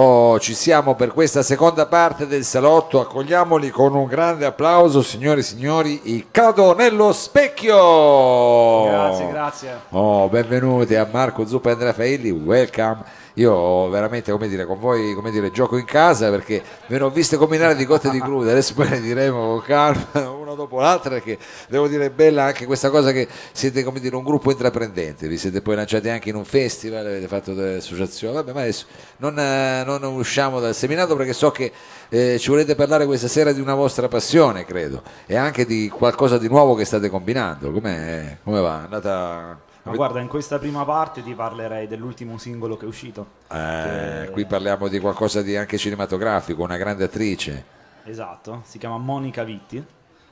Oh, ci siamo per questa seconda parte del salotto, accogliamoli con un grande applauso, signori e signori, i Cado nello specchio! Grazie, grazie. Oh, benvenuti a Marco Zuppa e Andrea Failli, welcome. Io veramente, come dire, con voi, come dire, gioco in casa perché ve ne ho viste combinare di cotte di crude, adesso poi ne diremo con calma una dopo l'altra perché devo dire è bella anche questa cosa che siete, come dire, un gruppo intraprendente, vi siete poi lanciati anche in un festival, avete fatto delle associazioni, vabbè, ma adesso non, non usciamo dal seminato perché so che eh, ci volete parlare questa sera di una vostra passione, credo, e anche di qualcosa di nuovo che state combinando, come va? È andata ma guarda, in questa prima parte ti parlerei dell'ultimo singolo che è uscito. Eh, che... Qui parliamo di qualcosa di anche cinematografico, una grande attrice. Esatto, si chiama Monica Vitti.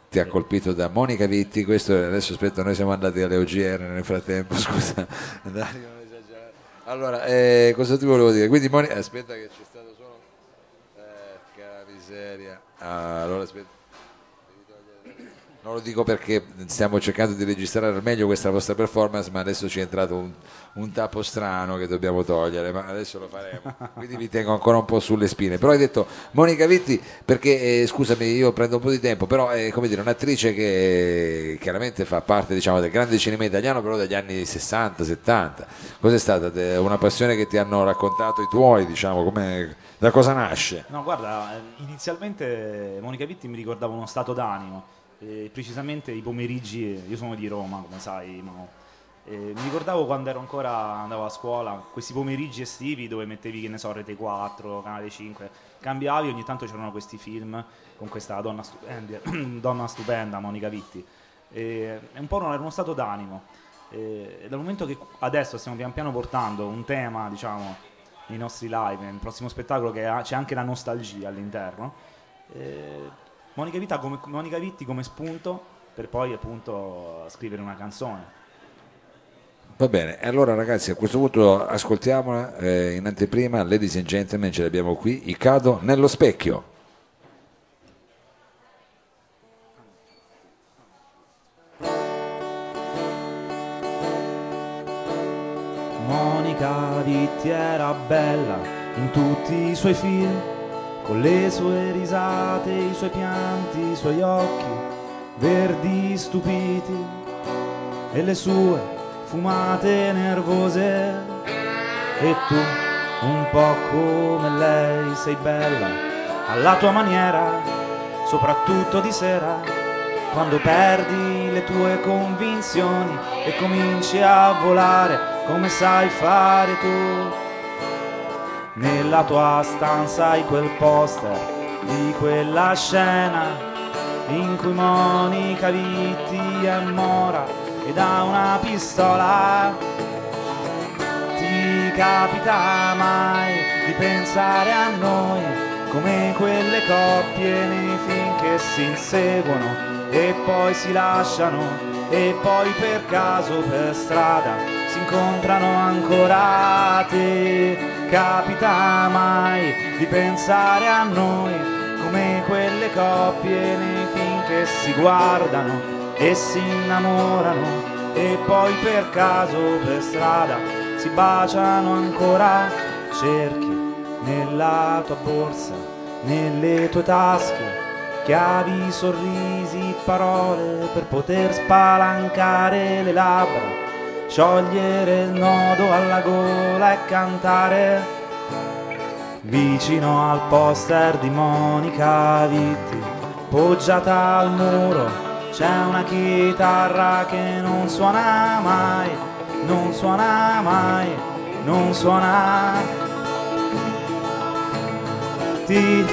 Ti ha colpito da Monica Vitti, questo adesso aspetta, noi siamo andati alle OGR nel frattempo, scusa. Allora, eh, cosa ti volevo dire? Quindi Monica, aspetta che c'è stato solo... Eh, miseria. Ah, allora aspetta. Non lo dico perché stiamo cercando di registrare al meglio questa vostra performance, ma adesso ci è entrato un, un tappo strano che dobbiamo togliere, ma adesso lo faremo. Quindi vi tengo ancora un po' sulle spine. Però hai detto Monica Vitti, perché eh, scusami, io prendo un po' di tempo, però è come dire un'attrice che chiaramente fa parte diciamo, del grande cinema italiano, però dagli anni 60-70. Cos'è stata una passione che ti hanno raccontato i tuoi, diciamo, da cosa nasce? No, guarda, inizialmente Monica Vitti mi ricordava uno stato d'animo eh, precisamente i pomeriggi, io sono di Roma come sai, ma, eh, mi ricordavo quando ero ancora, andavo a scuola, questi pomeriggi estivi dove mettevi, che ne so, Rete 4, Canale 5, cambiavi, ogni tanto c'erano questi film con questa donna stupenda, donna stupenda Monica Vitti. E, è un po' uno stato d'animo. E, dal momento che adesso stiamo pian piano portando un tema, diciamo, nei nostri live, nel prossimo spettacolo che ha, c'è anche la nostalgia all'interno, Monica, come, Monica Vitti come spunto per poi appunto scrivere una canzone. Va bene, allora ragazzi a questo punto ascoltiamola eh, in anteprima, ladies and gentlemen, ce l'abbiamo qui, i cado nello specchio. Monica Vitti era bella in tutti i suoi film con le sue risate, i suoi pianti, i suoi occhi verdi stupiti e le sue fumate nervose. E tu, un po' come lei, sei bella alla tua maniera, soprattutto di sera, quando perdi le tue convinzioni e cominci a volare come sai fare tu nella tua stanza hai quel poster di quella scena in cui Monica Vitti è mora e da una pistola. Ti capita mai di pensare a noi come quelle coppie nei film che si inseguono e poi si lasciano e poi per caso per strada si incontrano ancora te capita mai di pensare a noi come quelle coppie nei film che si guardano e si innamorano e poi per caso per strada si baciano ancora. Cerchi nella tua borsa nelle tue tasche chiavi, sorrisi, parole per poter spalancare le labbra sciogliere il nodo alla gola e cantare vicino al poster di Monica Vitti. Poggiata al muro c'è una chitarra che non suona mai non suona mai non suona. Ti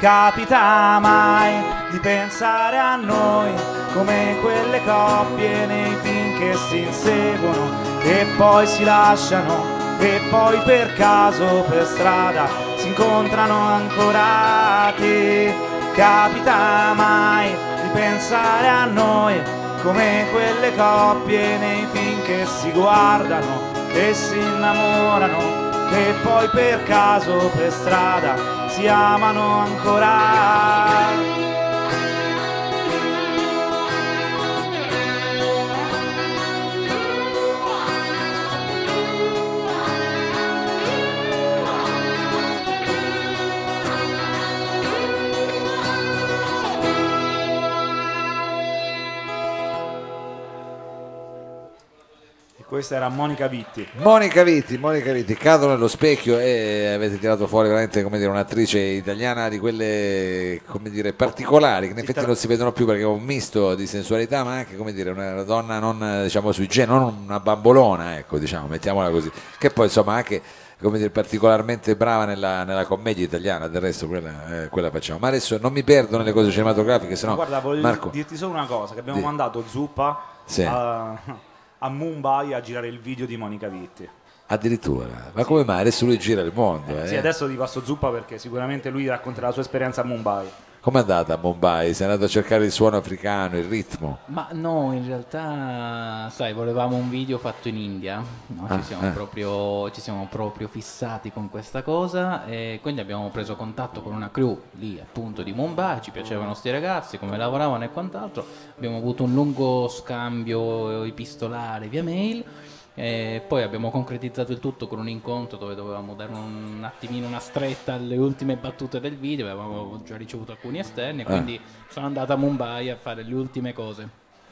capita mai di pensare a noi come quelle coppie nei film che si inseguono e poi si lasciano e poi per caso per strada si incontrano ancora. Ti capita mai di pensare a noi come quelle coppie nei film che si guardano e si innamorano e poi per caso per strada si amano ancora Questa era Monica Vitti. Monica Vitti, Monica Vitti, cado nello specchio e avete tirato fuori veramente come dire, un'attrice italiana di quelle come dire, particolari che in effetti non si vedono più perché è un misto di sensualità ma anche come dire, una donna non diciamo sui generi, non una bambolona, ecco, diciamo, mettiamola così, che poi insomma anche come dire, particolarmente brava nella, nella commedia italiana, del resto quella, eh, quella facciamo. Ma adesso non mi perdo nelle cose cinematografiche, se no Guarda, voglio Marco, dirti solo una cosa, che abbiamo Di. mandato Zuppa Sì. a, a Mumbai a girare il video di Monica Vitti. addirittura, ma come mai? Adesso lui gira il mondo, eh? Sì, adesso ti passo Zuppa perché sicuramente lui racconterà la sua esperienza a Mumbai. Com'è andata a Mumbai? Sei andato a cercare il suono africano, il ritmo? Ma no, in realtà, sai, volevamo un video fatto in India, no? Ah, ci, siamo eh. proprio, ci siamo proprio fissati con questa cosa e quindi abbiamo preso contatto con una crew lì appunto di Mumbai, ci piacevano sti ragazzi, come lavoravano e quant'altro, abbiamo avuto un lungo scambio epistolare via mail e poi abbiamo concretizzato il tutto con un incontro dove dovevamo dare un attimino una stretta alle ultime battute del video, avevamo già ricevuto alcuni esterni e Ah. quindi sono andato a Mumbai a fare le ultime cose.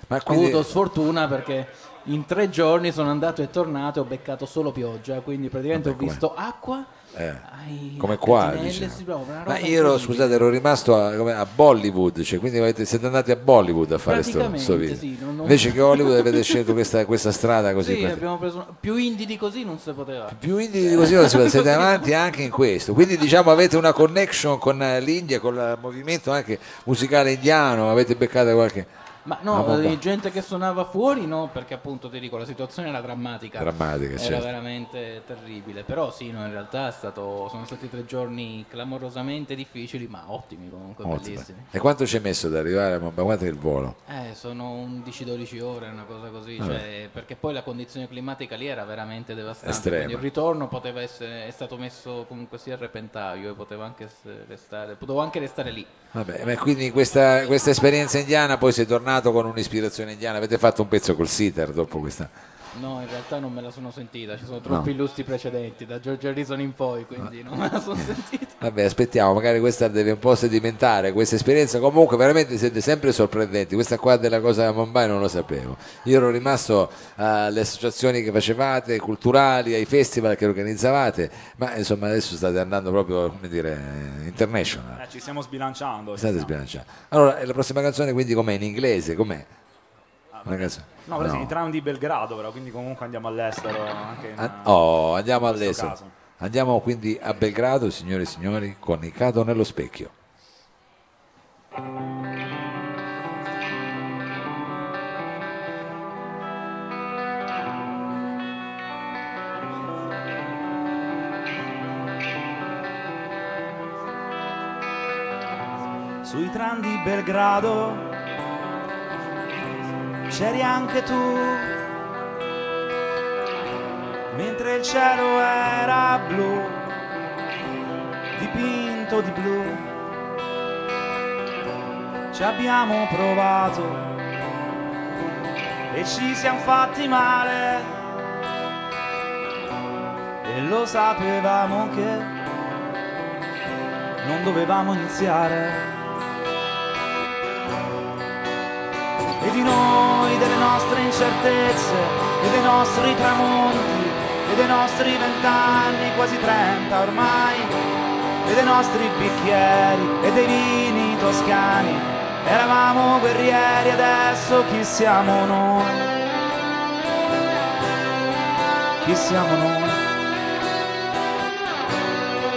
Ma Ho quindi, avuto sfortuna perché in tre giorni sono andato e tornato e ho beccato solo pioggia, quindi praticamente Vabbè, ho visto acqua. Eh, come qua, diciamo. ma io ero, scusate, ero rimasto a, come- a Bollywood, cioè, quindi avete- siete andati a Bollywood a fare sto, Praticamente, sto video. sì, non- non- Invece che Hollywood avete scelto questa, questa strada così. Sì, preso più indie di così non si poteva. Più indie di così non si può, siete avanti anche in questo, quindi diciamo avete una connection con l'India, con il movimento anche musicale indiano, avete beccato qualche Ma Ah, no, eh, gente che suonava fuori no, perché appunto ti dico la situazione era drammatica. Drammatica, Era certo. veramente terribile. Però sì, no, in realtà stato, sono stati tre giorni clamorosamente difficili, ma ottimi comunque, Ottimo. bellissimi. E quanto ci è messo ad arrivare a? Quanto è il volo? Eh, sono 11-12 ore, una cosa così, cioè, perché poi la condizione climatica lì era veramente devastante. Estrema. Quindi il ritorno poteva essere, è stato messo comunque sia a repentaglio e poteva anche restare, potevo anche restare lì. Vabbè, ma quindi questa, questa esperienza indiana poi sei tornato con un'ispirazione indiana, avete fatto un pezzo col sitar dopo questa... No, in realtà non me la sono sentita, ci sono troppi illustri precedenti, da George Harrison in poi, quindi non me la sono sentita. Vabbè, aspettiamo, magari questa deve un po' sedimentare, questa esperienza comunque veramente siete sempre sorprendenti, questa qua della cosa a Mumbai non lo sapevo. Io ero rimasto alle associazioni che facevate, culturali, ai festival che organizzavate, ma insomma adesso state andando proprio, come dire, international. Eh, ci stiamo sbilanciando. ci State stiamo. sbilanciando. Allora, la prossima canzone quindi com'è? In inglese? Com'è? Una canzone? No, però sì, i tram di Belgrado, però, quindi comunque andiamo all'estero anche in, Ah, oh, andiamo all'estero. caso. Andiamo quindi a Belgrado, signore e signori, con i Cado nello specchio. Sui tram di Belgrado c'eri anche tu, mentre il cielo era blu, dipinto di blu. Ci abbiamo provato e ci siamo fatti male e lo sapevamo che non dovevamo iniziare. E di noi, delle nostre incertezze e dei nostri tramonti e dei nostri vent'anni, quasi trenta ormai, e dei nostri bicchieri e dei vini toscani. Eravamo guerrieri, adesso chi siamo noi? Chi siamo noi?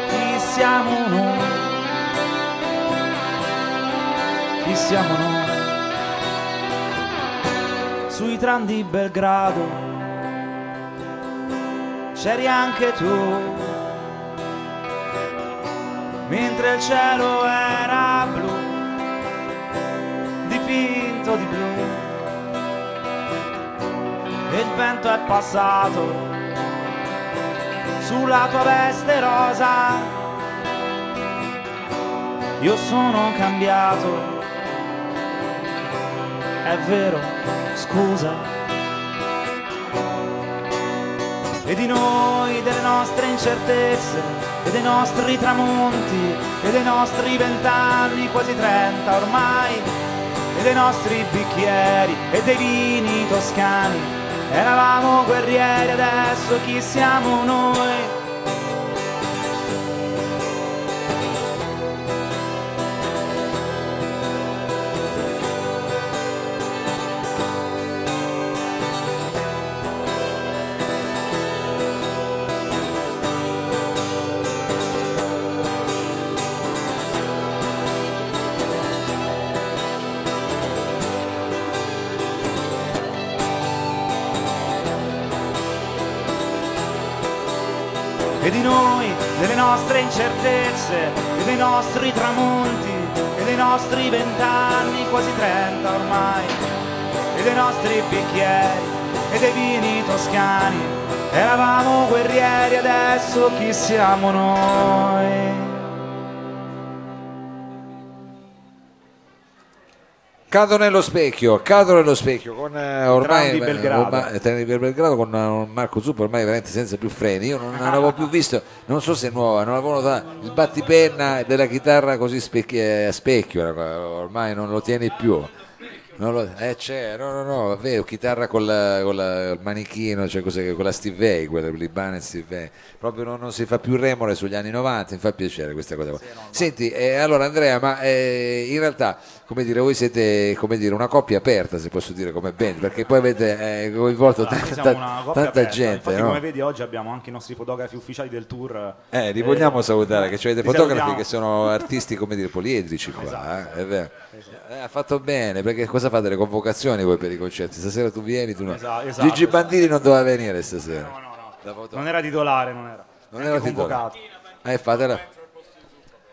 Chi siamo noi? Chi siamo noi? Sui tram di Belgrado. C'eri anche tu. Mentre il cielo era blu dipinto di blu. E il vento è passato sulla tua veste rosa. Io sono cambiato. È vero, scusa. E di noi, delle nostre incertezze, e dei nostri tramonti, e dei nostri vent'anni, quasi trenta ormai, e dei nostri bicchieri, e dei vini toscani. Eravamo guerrieri, adesso chi siamo noi? Nostre incertezze e dei nostri tramonti e dei nostri vent'anni, quasi trenta ormai, e dei nostri bicchieri e dei vini toscani. Eravamo guerrieri, adesso chi siamo noi? Cado nello specchio, cado nello specchio con eh, ormai di Belgrado. ormai- Trani di Belgrado con eh, Marco Zuppo ormai veramente senza più freni. Io non, non avevo più visto, non so se è nuova, non avevo notato il battipenna della chitarra così specchi- eh, a specchio, ormai non lo tieni più. Non lo- eh c'è, no no no, vero, chitarra con, la- con la- il manichino, cioè cos'è, con la Steve Vai, quella Libane Steve Vai. Proprio non, non si fa più remore sugli anni 90, mi fa piacere questa cosa qua. Senti, eh, allora Andrea, ma eh, in realtà, come dire, voi siete come dire, una coppia aperta, se posso dire, come band, perché poi avete eh, coinvolto Allora, tanta, tanta aperta. gente, Infatti, no? come vedi, oggi abbiamo anche i nostri fotografi ufficiali del tour. Eh, li vogliamo salutare, che dei Li fotografi salutiamo. che sono artisti, come dire, poliedrici qua, Esatto. eh, è vero. Eh, ha fatto bene, perché cosa fate le convocazioni voi per i concerti? Stasera tu vieni, tu no. Esatto, esatto, Gigi esatto. Bandini non doveva venire stasera. No, no, no. Non era titolare, non era. Non Neanche era titolare. convocato. Eh, fatela.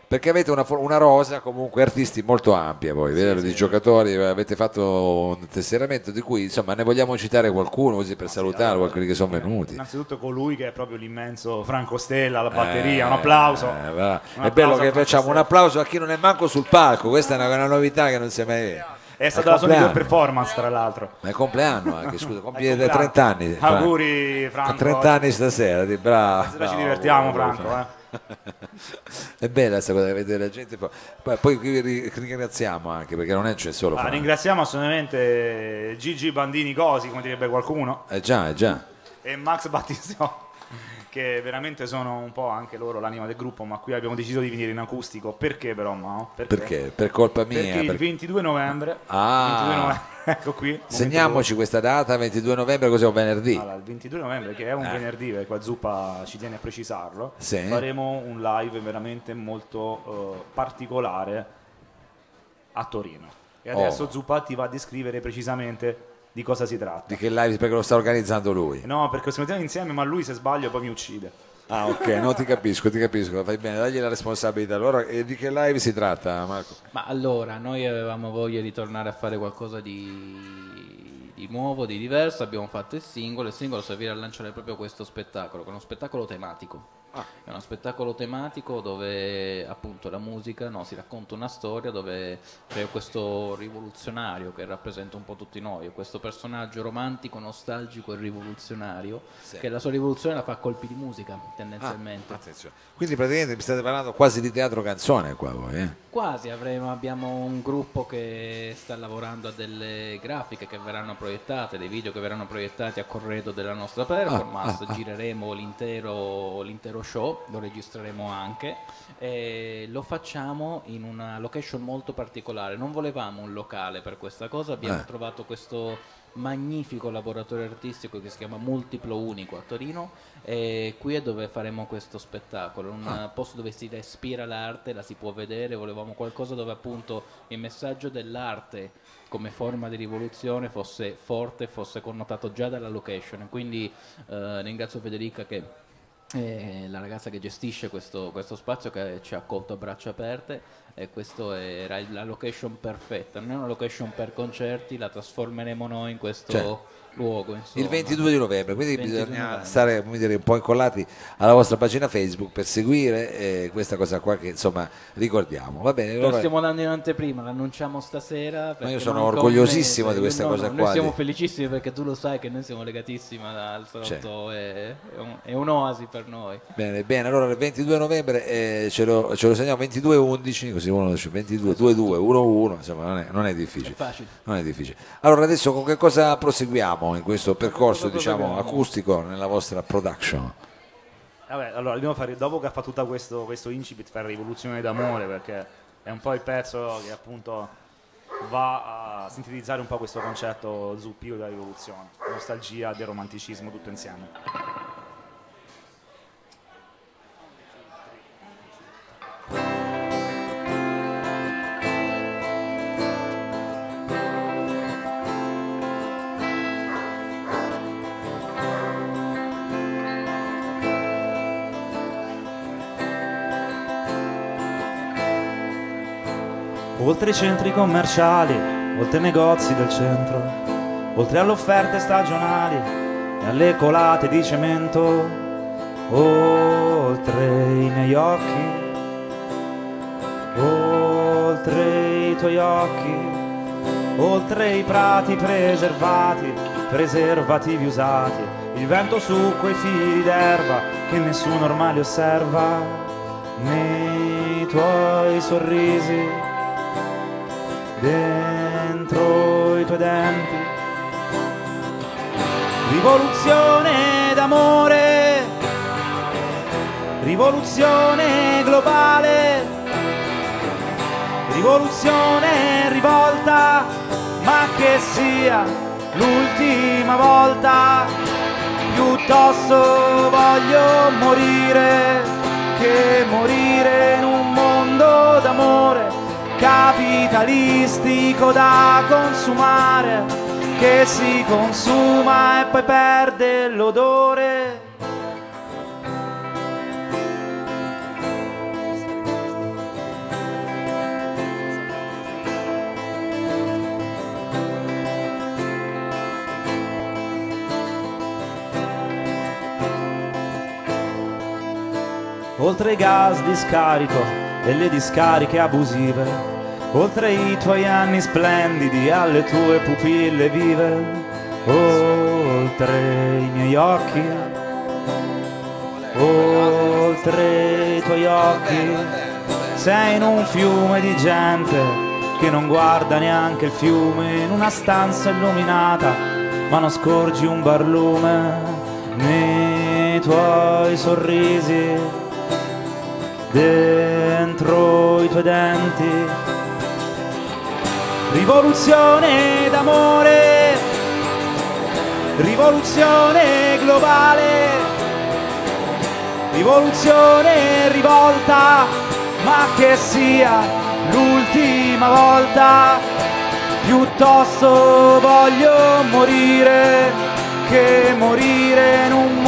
Perché avete una, una rosa comunque artisti molto ampia voi, vero? di giocatori, avete fatto un tesseramento di cui insomma ne vogliamo citare qualcuno così per salutare quelli che sono venuti. Innanzitutto colui che è proprio l'immenso Franco Stella alla batteria, un applauso. Eh. Un È bello applauso che a Franco facciamo un Stella. applauso a chi non è manco sul palco, questa è una, una novità che non si è mai. È stata la sua miglior performance, tra l'altro. Ma è compleanno anche, scusa, compie È compleanno. 30 anni. Auguri, Franco. 30 anni stasera, di bravo. Stasera ci divertiamo, bravo, Franco. eh. È bella questa cosa che vedere la gente. Poi, poi- ringraziamo anche perché non è c'è solo Ah, ringraziamo assolutamente Gigi Bandini Cosi, come direbbe qualcuno, Eh già, eh già. e Max Battistio, che veramente sono un po' anche loro l'anima del gruppo, ma qui abbiamo deciso di venire in acustico. Perché però, Mao? Perché? Per colpa mia. Perché il per- 22 novembre, Ah. 22 novembre, ecco qui. Segniamoci questa data, 22 novembre, cos'è un venerdì? Allora, il 22 novembre, che è un Eh. venerdì, perché qua Zuppa ci tiene a precisarlo, Sì. faremo un live veramente molto eh, particolare a Torino. E adesso Oh. Zuppa ti va a descrivere precisamente di cosa si tratta. Di che live? Perché lo sta organizzando lui. No, perché si mettiamo insieme, ma lui se sbaglio poi mi uccide. Ah, ok, no, ti capisco, ti capisco, fai bene, dagli la responsabilità. Allora, e di che live si tratta, Marco? Ma allora, noi avevamo voglia di tornare a fare qualcosa di, di nuovo, di diverso, abbiamo fatto il singolo, il singolo servirà a lanciare proprio questo spettacolo, che è uno spettacolo tematico. È uno spettacolo tematico dove appunto la musica no, si racconta una storia dove c'è questo rivoluzionario che rappresenta un po' tutti noi, questo personaggio romantico, nostalgico e rivoluzionario che la sua rivoluzione la fa a colpi di musica tendenzialmente. Attenzione. Quindi praticamente mi state parlando quasi di teatro canzone qua voi, eh? Quasi avremo, abbiamo un gruppo che sta lavorando a delle grafiche che verranno proiettate, dei video che verranno proiettati a corredo della nostra performance, ah, ah. gireremo l'intero, l'intero show, lo registreremo anche e lo facciamo in una location molto particolare. Non volevamo un locale per questa cosa, abbiamo Eh. trovato questo magnifico laboratorio artistico che si chiama Multiplo Unico a Torino e qui è dove faremo questo spettacolo, un Ah. posto dove si respira l'arte, la si può vedere, volevamo qualcosa dove appunto il messaggio dell'arte come forma di rivoluzione fosse forte, fosse connotato già dalla location. Quindi eh, ringrazio Federica che è la ragazza che gestisce questo, questo spazio che ci ha accolto a braccia aperte e questa era la location perfetta, non è una location per concerti, la trasformeremo noi in questo Certo. Luogo. insomma. Il 22 di novembre, quindi 22 bisogna novembre. stare dire, un po' incollati alla vostra pagina Facebook per seguire eh, questa cosa qua che insomma ricordiamo. Va bene, Lo stiamo dando in anteprima, l'annunciamo stasera. perché io sono orgogliosissimo di questa No, cosa no, qua, Noi siamo di- felicissimi perché tu lo sai che noi siamo legatissimi al salotto, è, è è un'oasi per noi. Bene, bene, allora il 22 novembre eh, ce, lo, ce lo segniamo 22-11, così uno dice 22, 2-2, 1-1, insomma non è, non è difficile. È facile. Non è difficile. Allora adesso con che cosa proseguiamo? In questo percorso diciamo acustico nella vostra production? Vabbè, allora dobbiamo fare, dopo che ha fatto tutto questo, questo incipit, fare rivoluzione d'amore, perché è un po' il pezzo che appunto va a sintetizzare un po' questo concetto zuppio della rivoluzione, nostalgia, del romanticismo, tutto insieme. Oltre i centri commerciali, oltre i negozi del centro, oltre alle offerte stagionali e alle colate di cemento, oltre i miei occhi, oltre i tuoi occhi, oltre i prati preservati, preservativi usati, il vento su quei fili d'erba che nessuno ormai osserva, nei tuoi sorrisi dentro i tuoi denti. Rivoluzione d'amore, rivoluzione globale, rivoluzione rivolta, ma che sia l'ultima volta, piuttosto voglio morire che morire in un mondo d'amore capitalistico da consumare che si consuma e poi perde l'odore. Oltre gas di scarico e le discariche abusive. Oltre i tuoi anni splendidi alle tue pupille vive, oltre i miei occhi, oltre i tuoi occhi, sei in un fiume di gente che non guarda neanche il fiume. In una stanza illuminata, ma non scorgi un barlume. Nei tuoi sorrisi, dentro i tuoi denti. Rivoluzione d'amore, rivoluzione globale, rivoluzione rivolta, ma che sia l'ultima volta, piuttosto voglio morire che morire in un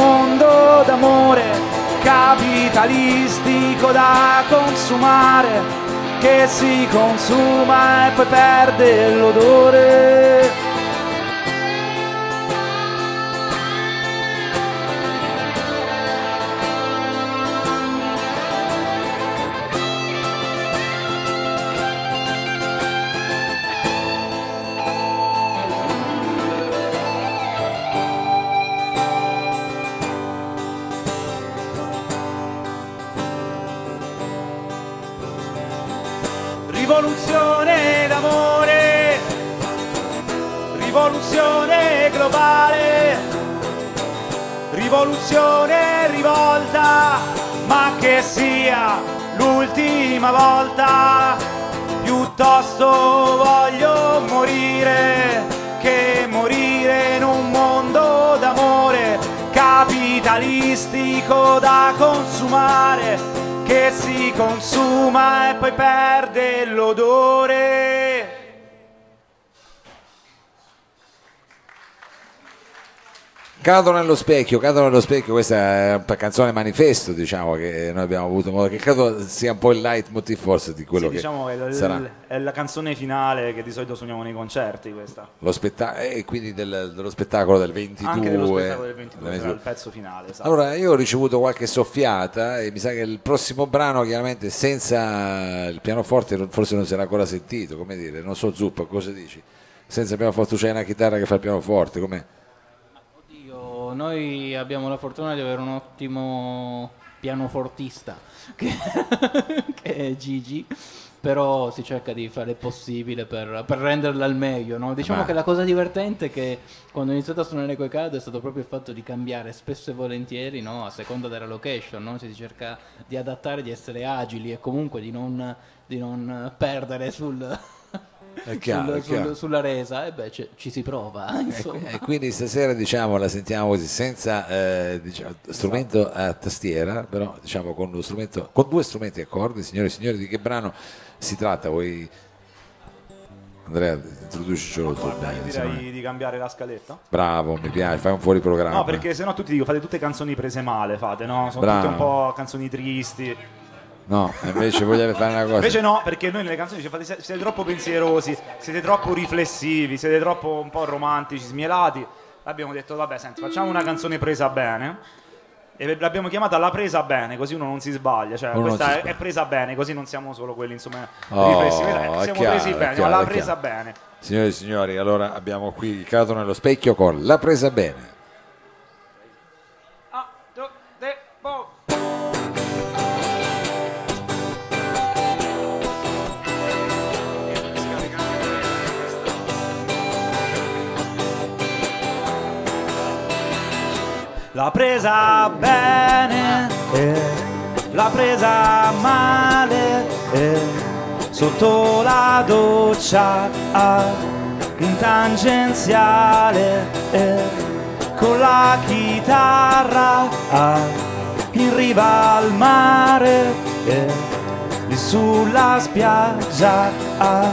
capitalistico da consumare che si consuma e poi perde l'odore. Capitalistico da consumare, che si consuma e poi perde l'odore. Cado nello specchio, cado nello specchio, questa è una canzone manifesto, diciamo che noi abbiamo avuto modo, che credo sia un po' il leitmotiv forse di quello sì, che diciamo è, sarà. è la canzone finale che di solito suoniamo nei concerti questa. Lo spetta- e quindi del, dello spettacolo del 22. Anche dello spettacolo del 22, sarà il pezzo finale. Esatto. Allora, io ho ricevuto qualche soffiata e mi sa che il prossimo brano chiaramente senza il pianoforte forse non si era ancora sentito, come dire, non so Zuppa, cosa dici? Senza il pianoforte c'è una chitarra che fa il pianoforte, noi abbiamo la fortuna di avere un ottimo pianofortista che, che è Gigi però si cerca di fare il possibile per, per renderla al meglio. no? Diciamo Ma- che la cosa divertente è che quando ho iniziato a suonare coi caldo è stato proprio il fatto di cambiare spesso e volentieri no? a seconda della location, no? si cerca di adattare, di essere agili e comunque di non, di non perdere sul... Chiaro, sul- sul- sulla resa e beh ci- ci si prova E, insomma. e quindi stasera diciamo la sentiamo così senza eh, diciamo, strumento a tastiera però diciamo con, con due strumenti a corde signore e signori di che brano si tratta vuoi Andrea introducicelo tu Guarda, io direi di cambiare la scaletta. bravo mi piace fai un fuori programma No, perché sennò tutti dico, fate tutte canzoni prese male, fate, no? Sono Bravo. tutte un po' canzoni tristi. No invece voglio fare una cosa Invece no, perché noi nelle canzoni ci fate, siete troppo pensierosi, siete troppo riflessivi, siete troppo un po' romantici, smielati. Abbiamo detto, vabbè, senti, facciamo una canzone presa bene. E l'abbiamo chiamata La presa bene, così uno non si sbaglia. Cioè, Uno questa è, sbaglia. è presa bene, così non siamo solo quelli, insomma, Oh, riflessivi. Eh, è Siamo chiaro, presi bene, chiaro, ma la presa chiaro. bene. signore e signori allora abbiamo qui il cato nello specchio con la presa bene Ah, due, tre, boh. L'ha presa bene, eh, l'ha presa male, eh, sotto la doccia, ah, in tangenziale, eh, con la chitarra, ah, in riva al mare, eh, lì sulla spiaggia, ah,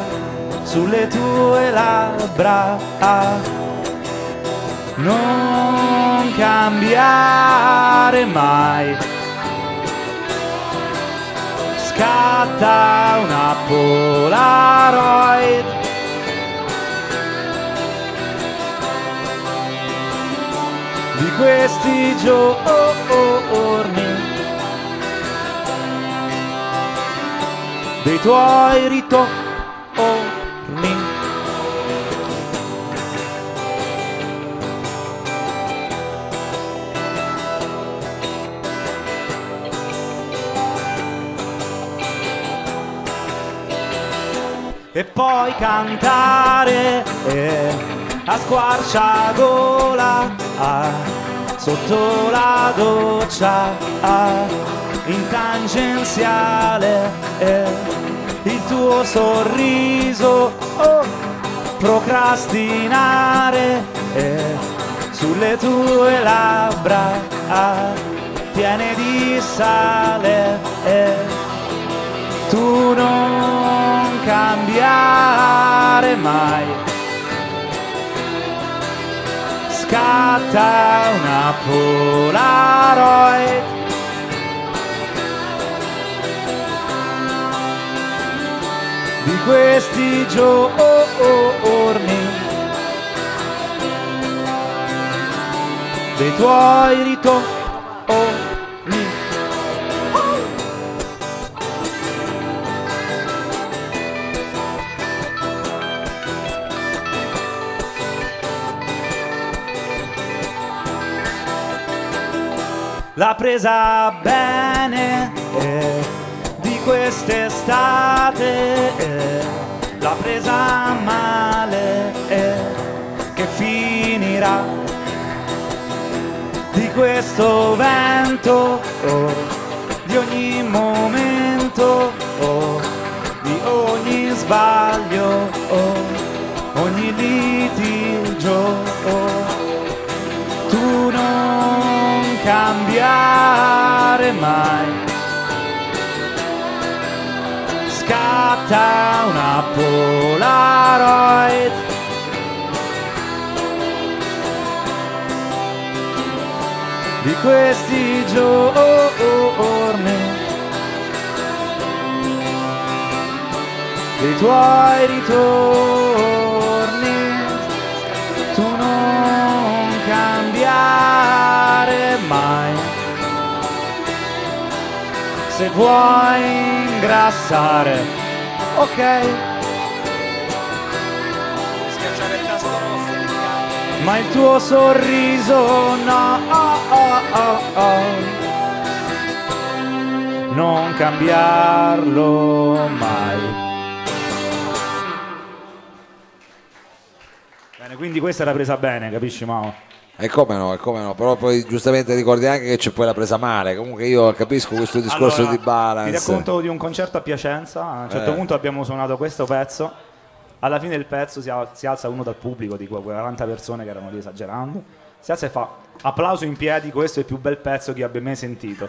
sulle tue labbra, ah, non cambiare mai. Scatta una Polaroid. Di questi giorni. Dei tuoi ritorni. E poi cantare eh, a squarciagola ah, sotto la doccia ah, in tangenziale eh, il tuo sorriso oh, procrastinare eh, sulle tue labbra ah, piene di sale tu non cambiare mai. Scatta una Polaroid. Di questi giorni. Dei tuoi ritorni. L'ha presa bene eh, di quest'estate eh, l'ha presa male eh, che finirà. Di questo vento oh, di ogni momento oh, di ogni sbaglio oh, ogni litigio cambiare mai. Scatta una Polaroid. Di questi giorni. Dei tuoi ritorni mai. Se vuoi ingrassare, ok. Ma il tuo sorriso no, oh, oh, oh, oh. non cambiarlo mai. Bene, quindi questa era presa bene, capisci Mao? E come no, e come no, però poi giustamente ricordi anche che c'è poi la presa male. Comunque io capisco questo discorso Allora, di balance. Ti racconto di un concerto a Piacenza. A un certo Eh. punto abbiamo suonato questo pezzo. Alla fine del pezzo si, al- si alza uno dal pubblico di quelle 40 persone che erano lì esagerando. Si alza e fa applauso in piedi, questo è il più bel pezzo che abbia mai sentito.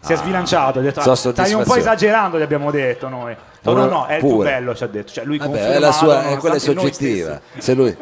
Si è sbilanciato, ha detto "Ah, stai un po' soddisfazione." esagerando, gli abbiamo detto noi. No, no, no, è il più bello, ci ha detto. Cioè, lui Vabbè, è la sua, è- quella è soggettiva. Se lui...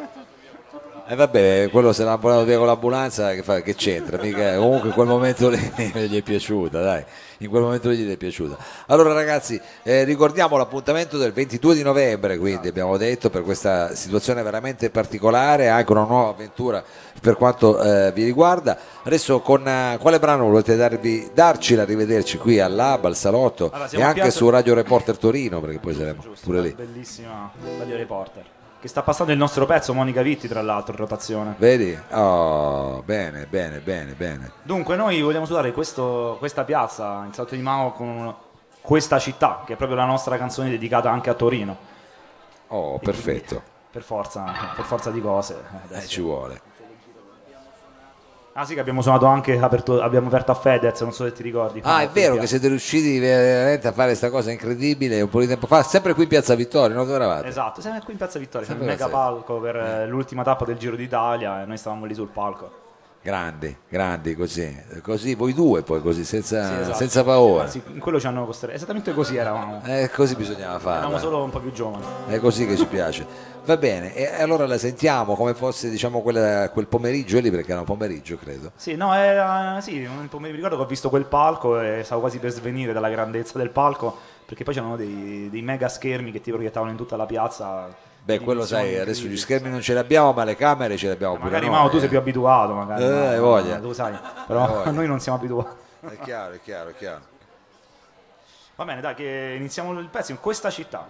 E vabbè, quello se l'ha buonato via con l'ambulanza, che, fa, che c'entra? Mica, comunque in quel momento lì gli è piaciuta, dai, in quel momento lì gli è piaciuta. Allora ragazzi, eh, ricordiamo l'appuntamento del 22 di novembre, quindi abbiamo detto, per questa situazione veramente particolare, anche una nuova avventura per quanto eh, vi riguarda. Adesso con eh, quale brano volete darvi, darci l'arrivederci qui al Lab, al Salotto Allora, e anche Piazza- su Radio Reporter Torino, perché poi saremo Giusto, pure lì. Bellissima Radio Reporter. Che sta passando il nostro pezzo, Monica Vitti, tra l'altro, in rotazione. Vedi? Oh, bene, bene, bene, bene. Dunque, noi vogliamo salutare questo- questa piazza in Salto di Mao con questa città, che è proprio la nostra canzone dedicata anche a Torino. Oh, perfetto. Per forza, per forza di cose. Eh, Adesso- ci vuole. Ah sì, che abbiamo suonato anche, aperto- abbiamo aperto a Fedez, non so se ti ricordi. Ah, è vero che siete riusciti veramente a fare questa cosa incredibile un po' di tempo fa, sempre qui in Piazza Vittorio, no? Dove eravate? Esatto, siamo qui in Piazza Vittoria, siamo un Sempre mega palco per eh, l'ultima tappa del Giro d'Italia e noi stavamo lì sul palco. Grandi, grandi così, così voi due poi così, senza, Sì, esatto. senza paura. Anzi, in quello ci hanno costretto. Esattamente così eravamo. Eh, così bisognava Eravamo farla. solo un po' più giovani. È così che ci piace. Va bene, e allora la sentiamo come fosse diciamo quella- quel pomeriggio lì, perché era un pomeriggio credo. Sì, no, era, sì, un po' mi ricordo che ho visto quel palco e stavo quasi per svenire dalla grandezza del palco, perché poi c'erano dei, dei mega schermi che ti proiettavano in tutta la piazza. Beh, quello sai, adesso gli schermi non ce li abbiamo, ma le camere ce le abbiamo pure Magari Mao, tu eh. sei più abituato, magari. Eh, no, no, voglia. Tu sai, però voglia. noi non siamo abituati. È chiaro, è chiaro, è chiaro. Va bene, dai, che iniziamo il pezzo in questa città.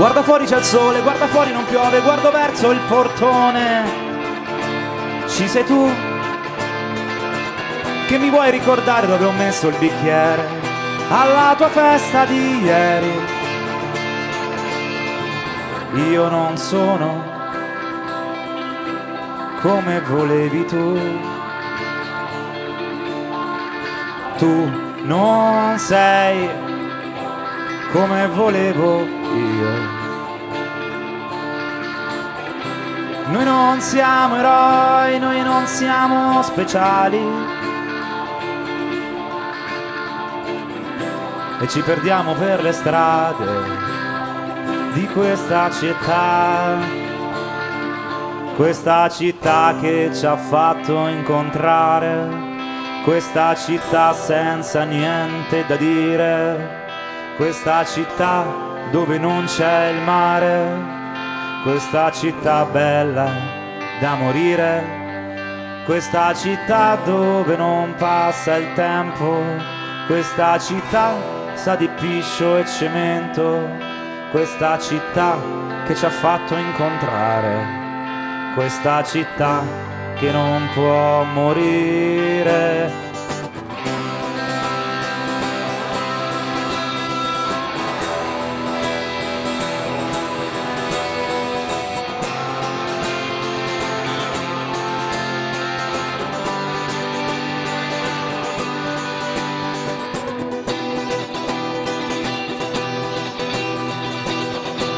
Guarda fuori c'è il sole, guarda fuori non piove, guardo verso il portone. Ci sei tu che mi vuoi ricordare dove ho messo il bicchiere alla tua festa di ieri. Io non sono come volevi tu. Tu non sei come volevo io. Noi non siamo eroi, noi non siamo speciali. E ci perdiamo per le strade di questa città. Questa città che ci ha fatto incontrare. Questa città senza niente da dire questa città dove non c'è il mare, questa città bella da morire, questa città dove non passa il tempo, questa città sa di piscio e cemento, questa città che ci ha fatto incontrare, questa città che non può morire.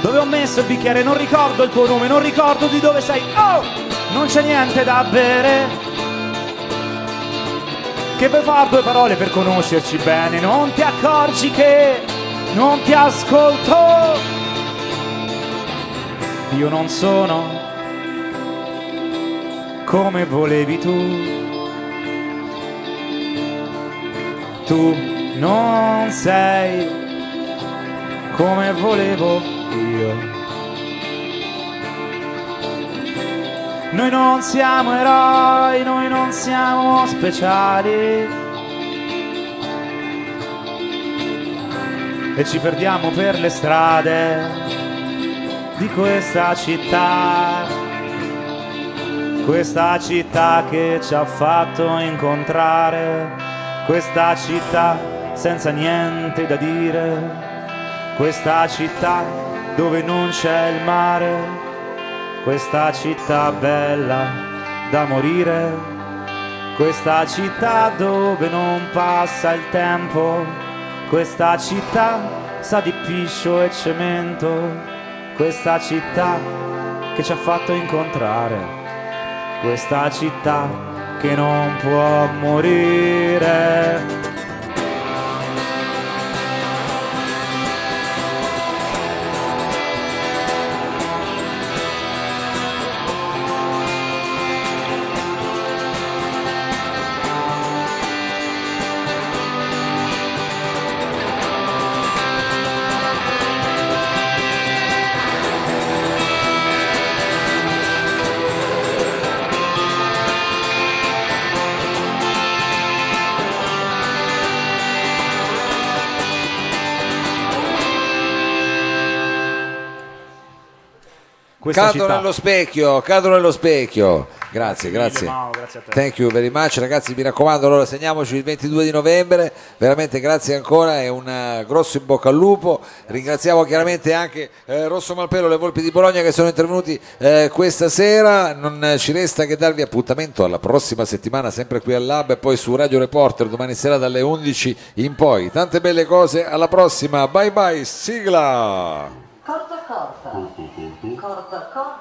Dove ho messo il bicchiere? Non ricordo il tuo nome, non ricordo di dove sei. Oh! Non c'è niente da bere. Che vuoi fare due parole per conoscerci bene? Non ti accorgi che non ti ascolto. Io non sono come volevi tu. Tu non sei come volevo io. Noi non siamo eroi, noi non siamo speciali. E ci perdiamo per le strade di questa città. Questa città che ci ha fatto incontrare. Questa città senza niente da dire. Questa città dove non c'è il mare questa città bella da morire, questa città dove non passa il tempo, questa città sa di piscio e cemento, questa città che ci ha fatto incontrare, questa città che non può morire. Questa Cado città. nello specchio, cado nello specchio. Grazie, mille, grazie. Mao, grazie a te. Thank you very much, ragazzi. Mi raccomando, allora segniamoci il 22 di novembre. Veramente grazie ancora e un eh, grosso in bocca al lupo. Ringraziamo chiaramente anche eh, Rosso Malpelo, le Volpi di Bologna che sono intervenuti eh, questa sera. Non ci resta che darvi appuntamento alla prossima settimana, sempre qui al Lab e poi su Radio Reporter domani sera dalle 11 in poi. Tante belle cose, alla prossima. Bye bye, sigla. Corpo a corpo. và không?